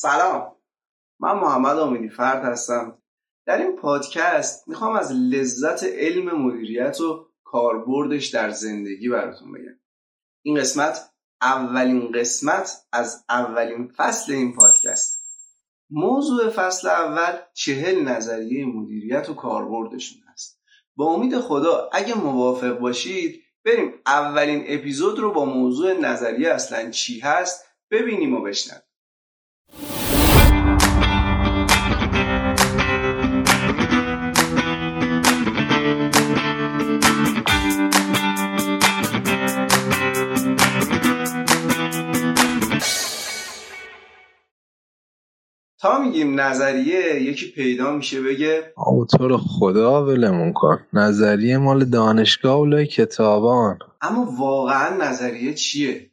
سلام. من محمد امیدی فرد هستم. در این پادکست می‌خوام از لذت علم مدیریت و کاربردش در زندگی براتون بگم. این قسمت اولین قسمت از اولین فصل این پادکست. موضوع فصل اول چهل نظریه مدیریت و کاربردشون هست. با امید خدا اگه موافق باشید بریم اولین اپیزود رو با موضوع نظریه اصلا چی هست ببینیم و بشنویم. تا میگیم نظریه یکی پیدا میشه بگه آقا خدا ولمون کن. نظریه مال دانشگاه و کتابان. اما واقعا نظریه چیه؟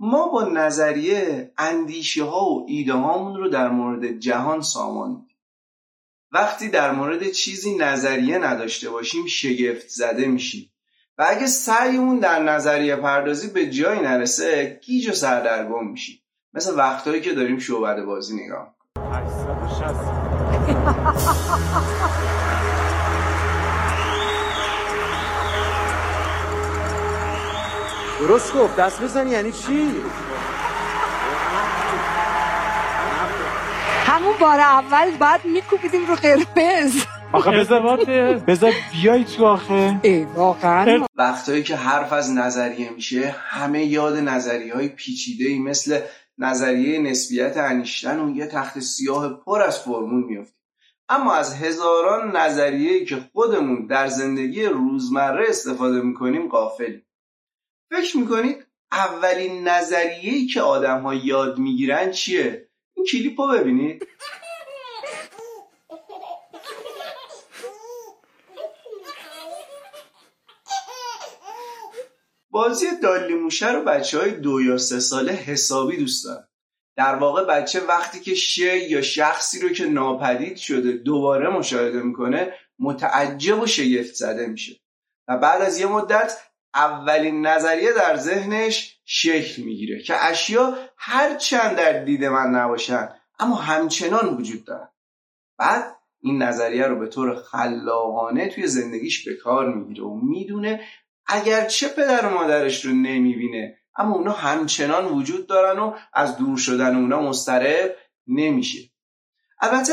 ما با نظریه اندیشه ها و ایده هامون رو در مورد جهان سامان میدیم وقتی در مورد چیزی نظریه نداشته باشیم شگفت زده میشیم. و اگه سعیمون در نظریه پردازی به جایی نرسه گیج و سردرگم میشیم. مثل وقتهایی که داریم شعبده بازی نگاه درست گفت. دست بزنی یعنی چی؟ همون بار اول بعد میکوبیدیم رو قرمز. آخه بذار بذار بیای تو آخه. ای واقعا. وقتایی که حرف از نظریه میشه همه یاد نظریه های پیچیده ای مثل نظریه نسبیت انیشتن و یه تخت سیاه پر از فرمول میفته اما از هزاران نظریه‌ای که خودمون در زندگی روزمره استفاده می‌کنیم قافلیم فکر می‌کنید اولین نظریه‌ای که آدم ها یاد می‌گیرن چیه؟ این کلیپ رو ببینید. بازی دالی موشه رو بچه های دو یا سه ساله حسابی دوست دارن. در واقع بچه وقتی که شی یا شخصی رو که ناپدید شده دوباره مشاهده می‌کنه متعجب و شگفت زده میشه. و بعد از یه مدت اولین نظریه در ذهنش شکل می‌گیره که اشیا هرچند در دید من نباشن اما همچنان وجود دارن. بعد این نظریه رو به طور خلاقانه توی زندگیش به کار می‌گیره و می‌دونه اگر چه پدر و مادرش رو نمی‌بینه اما اونا همچنان وجود دارن و از دور شدن اونا مسترب نمیشه. البته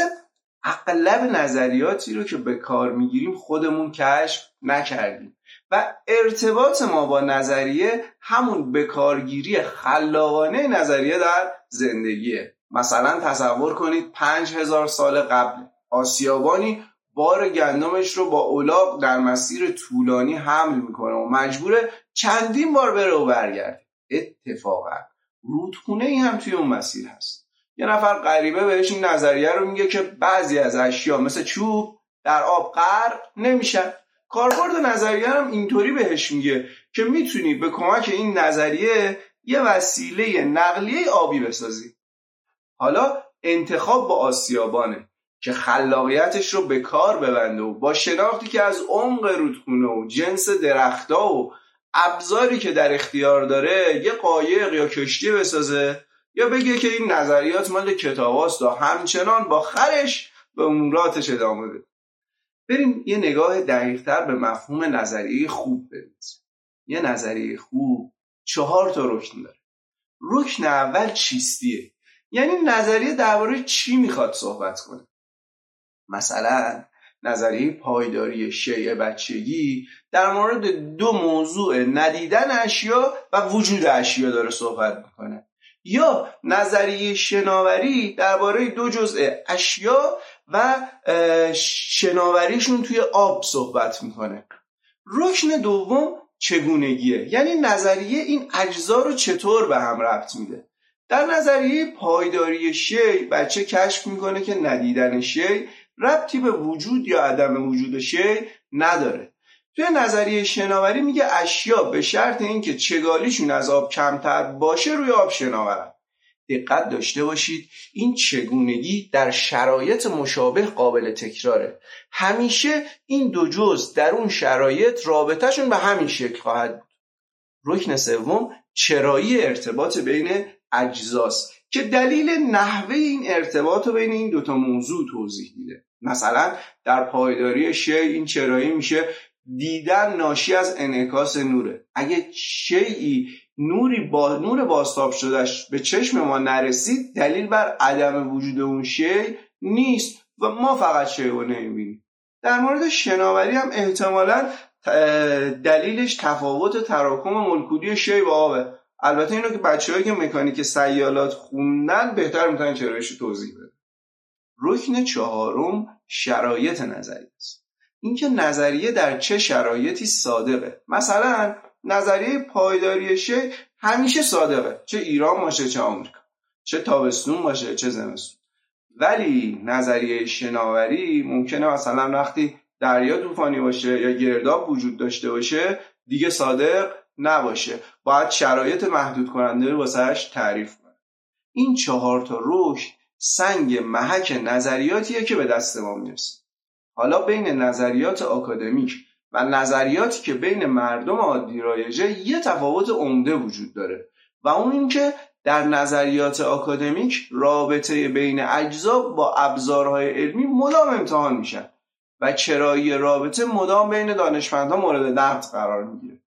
اغلب نظریاتی رو که به کار می‌گیریم خودمون کشف نکردیم و ارتباط ما با نظریه همون بکارگیری خلاقانه نظریه در زندگیه. مثلا تصور کنید پنج هزار سال قبل آسیابانی بار گندمش رو با اولاق در مسیر طولانی حمل می‌کنه و مجبوره چندین بار بره و برگرده. اتفاقا رودخونه ای هم توی اون مسیر هست. یه نفر غریبه بهش این نظریه رو میگه که بعضی از اشیا مثل چوب در آب غرق نمیشن. کاربرد نظریه هم اینطوری بهش میگه که می‌تونی به کمک این نظریه یه وسیله نقلیه آبی بسازی. حالا انتخاب با آسیابانه. که خلاقیتش رو به کار ببنده و با شناختی که از عمق رودخونه و جنس درختها و ابزاری که در اختیار داره یه قایق یا کشتی بسازه یا بگه که این نظریات مال کتاباست و همچنان با خرش به اموراتش ادامه بده. بریم یه نگاه دقیقتر به مفهوم نظریه خوب بدیم یه نظریه خوب چهار تا رکن داره. رکن اول چیستیه؟ یعنی نظریه درباره چی می‌خواد صحبت کنه؟ مثلا نظریه پایداری شیع بچگی در مورد دو موضوع ندیدن اشیا و وجود اشیا داره صحبت می‌کنه. یا نظریه شناوری درباره دو جزء اشیا و شناوریشون توی آب صحبت می‌کنه. رکن دوم چگونگیه؟ یعنی نظریه این اجزا رو چطور به هم ربط میده؟ در نظریه پایداری شی بچه کشف می‌کنه که ندیدن شی ربطی به وجود یا عدم وجود شی نداره. توی نظریه شناوری میگه اشیا به شرط اینکه چگالیشون از آب کمتر باشه روی آب شناورن. دقت داشته باشید این چگونگی در شرایط مشابه قابل تکراره. همیشه این دو جز در اون شرایط رابطهشون به همین شکل خواهد بود. رکن سوم چرایی ارتباط بین اجزاست. که دلیل نحوه این ارتباط رو بین این دوتا موضوع توضیح میده. مثلا در پایداری شی این چرایی میشه دیدن ناشی از انعکاس نوره. اگه شیعی نوری با نور باستاب شدهش به چشم ما نرسید دلیل بر عدم وجود اون شی نیست و ما فقط شی رو نمی‌بینیم. در مورد شناوری هم احتمالا دلیلش تفاوت تراکم مولکولی شی و آبه البته اینو که بچه‌هایی که مکانیک سیالات خوندن بهتر می‌تونن چرایش توضیح بده رکن چهارم شرایط نظریه است. اینکه نظریه در چه شرایطی صادقه. مثلا نظریه پایداری شی همیشه صادقه. چه ایران باشه چه آمریکا. چه تابستون باشه چه زمستون. ولی نظریه شناوری ممکنه مثلا وقتی دریا طوفانی باشه یا گرداب وجود داشته باشه دیگه صادق نباشه. باید شرایط محدود کننده رو واسهش تعریف کنه این چهار تا رشد سنگ محک نظریاتیه که به دست ما می‌رسه. حالا بین نظریات آکادمیک و نظریاتی که بین مردم عادی رایجه یه تفاوت عمده وجود داره و اون اینکه در نظریات آکادمیک رابطه بین اجزا با ابزارهای علمی مدام امتحان میشن و چرایی رابطه مدام بین دانشمندان مورد نقد قرار می‌گیره.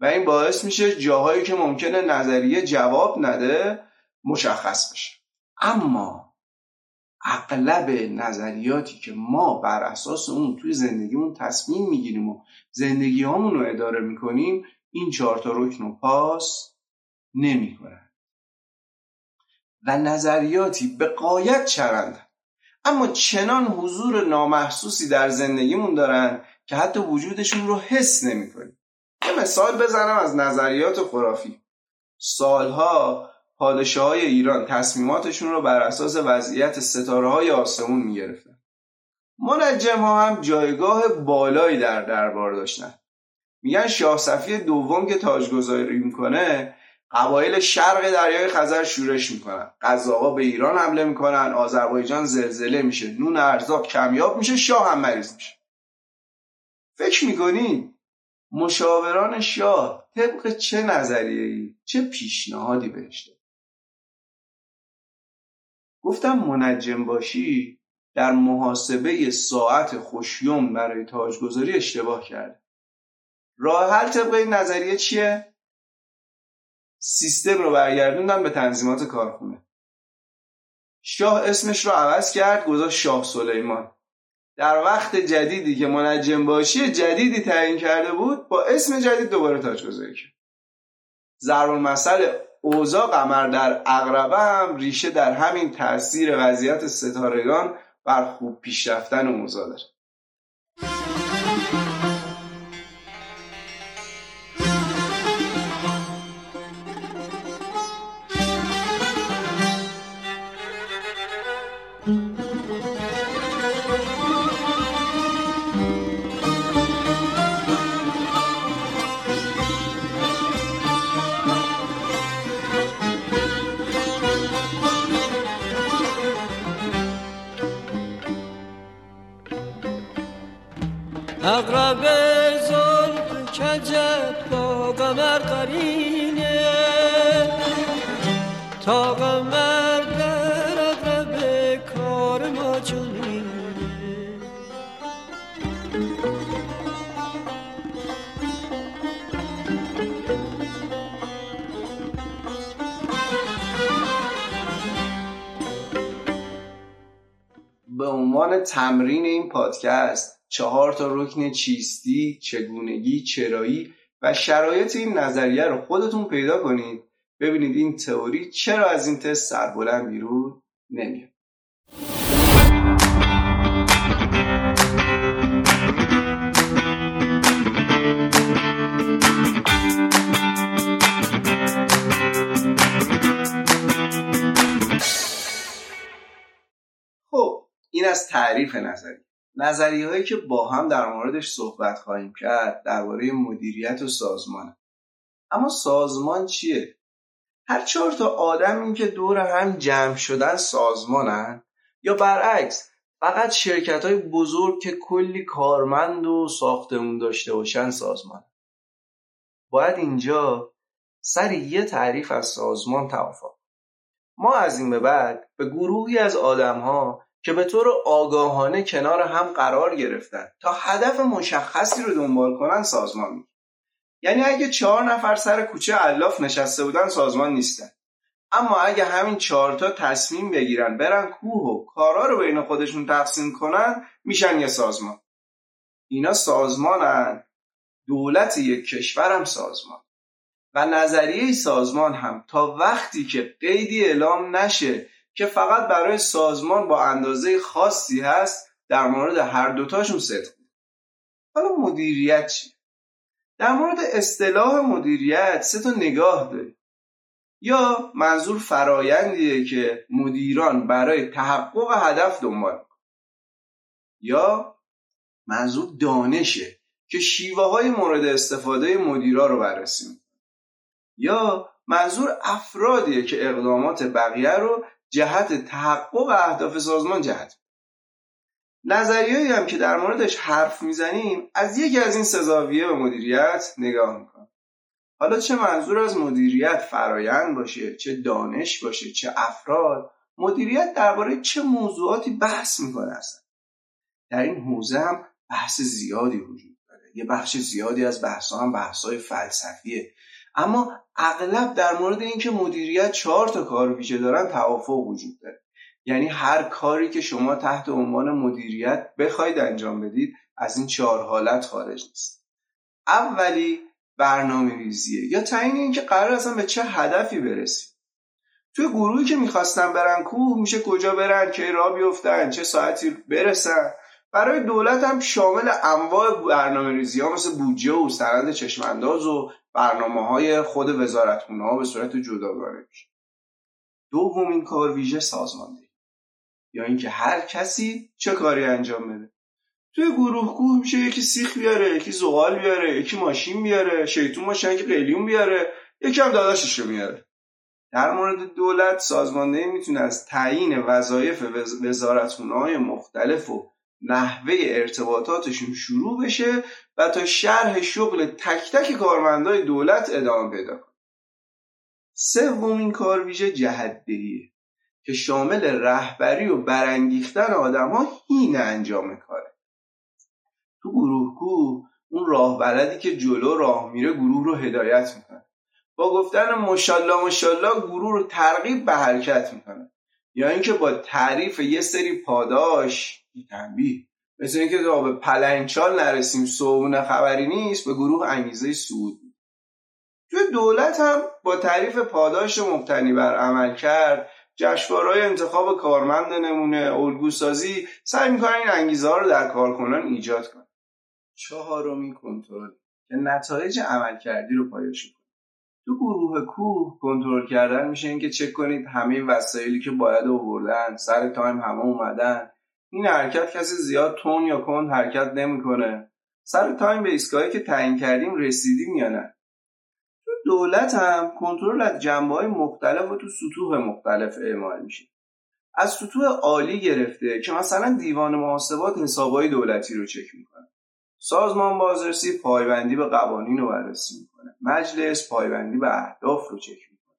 و این باعث میشه جاهایی که ممکنه نظریه جواب نده مشخص بشه. اما اغلب نظریاتی که ما بر اساس اون توی زندگیمون تصمیم می‌گیریم و زندگی رو اداره می‌کنیم این چهار تا رکن و پاس نمی‌کنن. و نظریاتی به قایت چرندن اما چنان حضور نامحسوسی در زندگیمون دارن که حتی وجودشون رو حس نمی‌کنیم. یه مثال بزنم از نظریات خرافی. سالها پادشاه های ایران تصمیماتشون رو بر اساس وضعیت ستاره های آسمون می‌گرفتن. منجم ها هم جایگاه بالایی در دربار داشتن. میگن شاه صفی دوم که تاجگذاری می‌کنه قبایل شرق دریای خزر شورش می‌کنن. قزاقا به ایران حمله می‌کنن آذربایجان زلزله میشه نون ارزاق کمیاب میشه شاه هم مریض میشه. فکر می‌کنین مشاوران شاه طبق چه نظریه‌ای؟ چه پیشنهادی بهش گفتم منجم باشی در محاسبه ساعت خوشیوم برای تاجگذاری اشتباه کرد راه حل طبق این نظریه چیه؟ سیستم رو برگردوندن به تنظیمات کارخونه. شاه اسمش رو عوض کرد گذاشت شاه سلیمان. در وقت جدیدی که منجم باشی جدیدی تعیین کرده بود با اسم جدید دوباره تاجگذاری کرد. ضرب المثل اوضاع قمر در اقربه هم ریشه در همین تاثیر وضعیت ستارگان بر خوب پیشرفتن اوضاع داره اقرب زلف کجت با قمر قرینه. تا قمر در اقرب کار ما چنینه. به عنوان تمرین این پادکست چهار تا رکن چیستی، چگونگی، چرایی و شرایط این نظریه رو خودتون پیدا کنید. ببینید این تئوری چرا از این تست سربلند بیرون نمیاد. خب این از تعریف نظری نظریه هایی که با هم در موردش صحبت خواهیم کرد درباره مدیریت و سازمان. اما سازمان چیه؟ هر چهار تا آدمی که دور هم جمع شدن سازمانن؟ یا برعکس فقط شرکت های بزرگ که کلی کارمند و ساختمون داشته باشن سازمان باید اینجا سر یه تعریف از سازمان توافق ما از این به بعد به گروهی از آدمها که به طور آگاهانه کنار هم قرار گرفتن تا هدف مشخصی رو دنبال کنن سازمان میگیم یعنی اگه چهار نفر سر کوچه علاف نشسته بودن سازمان نیستن. اما اگه همین چهارتا تصمیم بگیرن برن کوه و کارا رو بین خودشون تقسیم کنن میشن یه سازمان. اینا سازمانن. دولت یک کشور هم سازمان. و نظریه سازمان هم تا وقتی که قیدی اعلام نشه که فقط برای سازمان با اندازه خاصی هست در مورد هر دوتاشون صدق حالا مدیریت چی؟ در مورد اصطلاح مدیریت سه تا نگاه داریم. یا منظور فرایندیه که مدیران برای تحقق هدف دنبال یا منظور دانشه که شیوه های مورد استفاده مدیرا رو بررسی یا منظور افرادیه که اقدامات بقیه رو جهت تحقق اهداف سازمان جهت. نظریهایی هم که در موردش حرف می‌زنیم از یکی از این سزاویه به مدیریت نگاه می‌کنم. حالا چه منظور از مدیریت فرایند باشه چه دانش باشه چه افراد؟ مدیریت درباره چه موضوعاتی بحث می‌کنه اصلا؟ در این حوزه هم بحث زیادی وجود داره. یه بخش زیادی از بحث هم بحث های فلسفیه. اما اغلب در مورد اینکه مدیریت چهار تا کار ویژه دارن توافق وجود داره. یعنی هر کاری که شما تحت عنوان مدیریت بخواید انجام بدید از این چهار حالت خارج نیست. اولی برنامه ریزیه یا تعیین اینکه قرار اصلا به چه هدفی برسید توی گروهی که می‌خواستن برن کوه میشه کجا برن که را بیفتن چه ساعتی برسن. برای دولت هم شامل انواع برنامه ریزی ها مثل بودجه و سند چشمانداز و برنامه های خود وزارتخونه ها به صورت جداگانه میشه دومین کار ویژه سازماندهی. یا اینکه هر کسی چه کاری انجام بده. توی گروه کوه میشه یکی سیخ بیاره یکی زغال بیاره یکی ماشین بیاره شیطون که قلیون بیاره یکی هم داداشش رو میاره در مورد دولت سازماندهی می‌تونه از تعیین وظایف وزارتخونه های مختلف و نحوه ارتباطاتشون شروع بشه و تا شرح شغل تک تک کارمندای دولت ادامه پیدا کنه. سومین کار ویژه جهدهیه که شامل رهبری و برانگیختن آدم ها هین انجام کاره. تو گروه کو اون راه بلدی که جلو راه میره گروه رو هدایت می‌کنه. با گفتن مشالله مشالله گروه رو ترغیب به حرکت می‌کنه. یا اینکه با تعریف یه سری پاداش تنبیه. مثل اینکه تا به پلنگچال نرسیم صبحونه خبری نیست به گروه انگیزه سود. توی دولت هم با تعریف پاداش مبتنی بر عمل کرد جشنواره‌های انتخاب کارمند نمونه الگوسازی سعی می‌کنن این انگیزه ها رو در کارکنان ایجاد کنن. چهارمین کنترل که نتایج عمل کردی رو پایش کنه تو گروه کوه کنترل کردن میشه اینکه چک کنید همه وسایلی که باید آوردن سر تایم همه اومدن. حین حرکت کسی زیاد تند یا کند حرکت نمی‌کنه. سر تایم به ایستگاهی که تعیین کردیم رسیدیم یا نه؟ تو دولت هم کنترل از جنبه های مختلف و تو سطوح مختلف اعمال میشه. از سطوح عالی گرفته که مثلا دیوان محاسبات حسابهای دولتی رو چک می‌کنه. سازمان بازرسی پایبندی به قوانین رو بررسی می‌کنه. مجلس پایبندی به اهداف رو چک می‌کنه.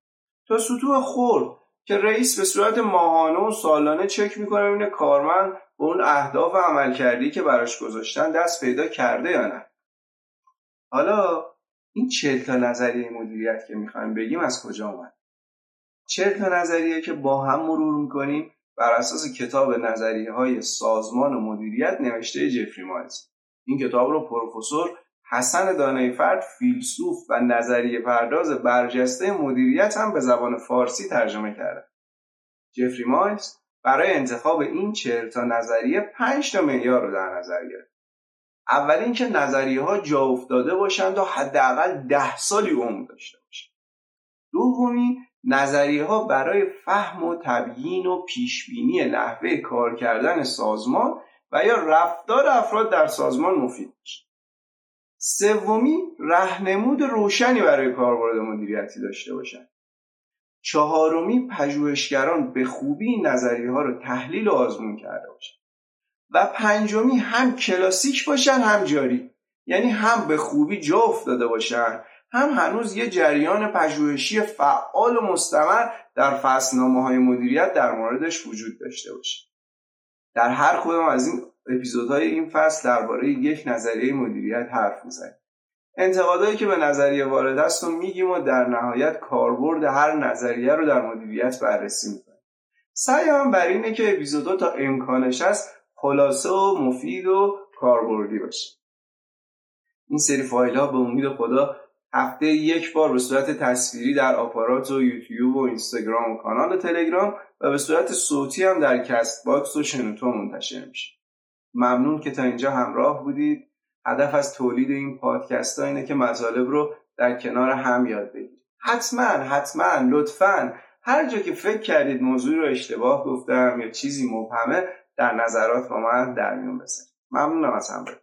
تا سطوح خورد که رئیس به صورت ماهانه و سالانه چک می‌کنه ببینه کارمند به اون اهداف عمل کردی که براش گذاشتن دست پیدا کرده یا نه. حالا این چهل تا نظریه مدیریت که می‌خوایم بگیم از کجا اومد؟ چهل تا نظریه که با هم مرور می‌کنیم بر اساس کتاب نظریه های سازمان و مدیریت نوشته جفری مایلز این کتاب رو پروفسور حسن دانه فرد فیلسوف و نظریه پرداز برجسته مدیریت هم به زبان فارسی ترجمه کرده. جفری مایلز برای انتخاب این چهل تا نظریه پنج تا معیار رو در نظر گرفت. اول اینکه نظریه ها جا افتاده باشند و حداقل ده سالی عمر داشته باشند. دومی نظریه ها برای فهم و تبیین و پیشبینی نحوه کار کردن سازمان و یا رفتار افراد در سازمان مفید باشند. سومی رهنمود روشنی برای کاربرد مدیریتی داشته باشند چهارمی پژوهشگران به خوبی نظریه ها رو تحلیل و آزمون کرده باشند و پنجمی هم کلاسیک باشن هم جاری. یعنی هم به خوبی جا افتاده باشن هم هنوز یه جریان پژوهشی فعال و مستمر در فصلنامه های مدیریت در موردش وجود داشته باشه. در هر کدام از این اپیزودهای این فصل درباره یک نظریه مدیریت حرف می‌زنیم. انتقادهایی که به نظریه وارد است و میگیم و در نهایت کاربرد هر نظریه رو در مدیریت بررسی می‌کنیم. سعی هم بر اینه که اپیزودها تا امکانش هست خلاصه و مفید و کاربردی باشه. این سری فایل ها به امید خدا هفته یک بار به صورت تصویری در آپارات و یوتیوب و اینستاگرام و کانال تلگرام و به صورت صوتی هم در Castbox و شنوتو منتشر میشه. ممنون که تا اینجا همراه بودید. هدف از تولید این پادکست ها اینه که مطالب رو در کنار هم یاد بگیرید. حتما حتما لطفا. هر جا که فکر کردید موضوع رو اشتباه گفتم یا چیزی مبهمه در نظرات با من در میون بذارید. ممنونم از همراهیتون.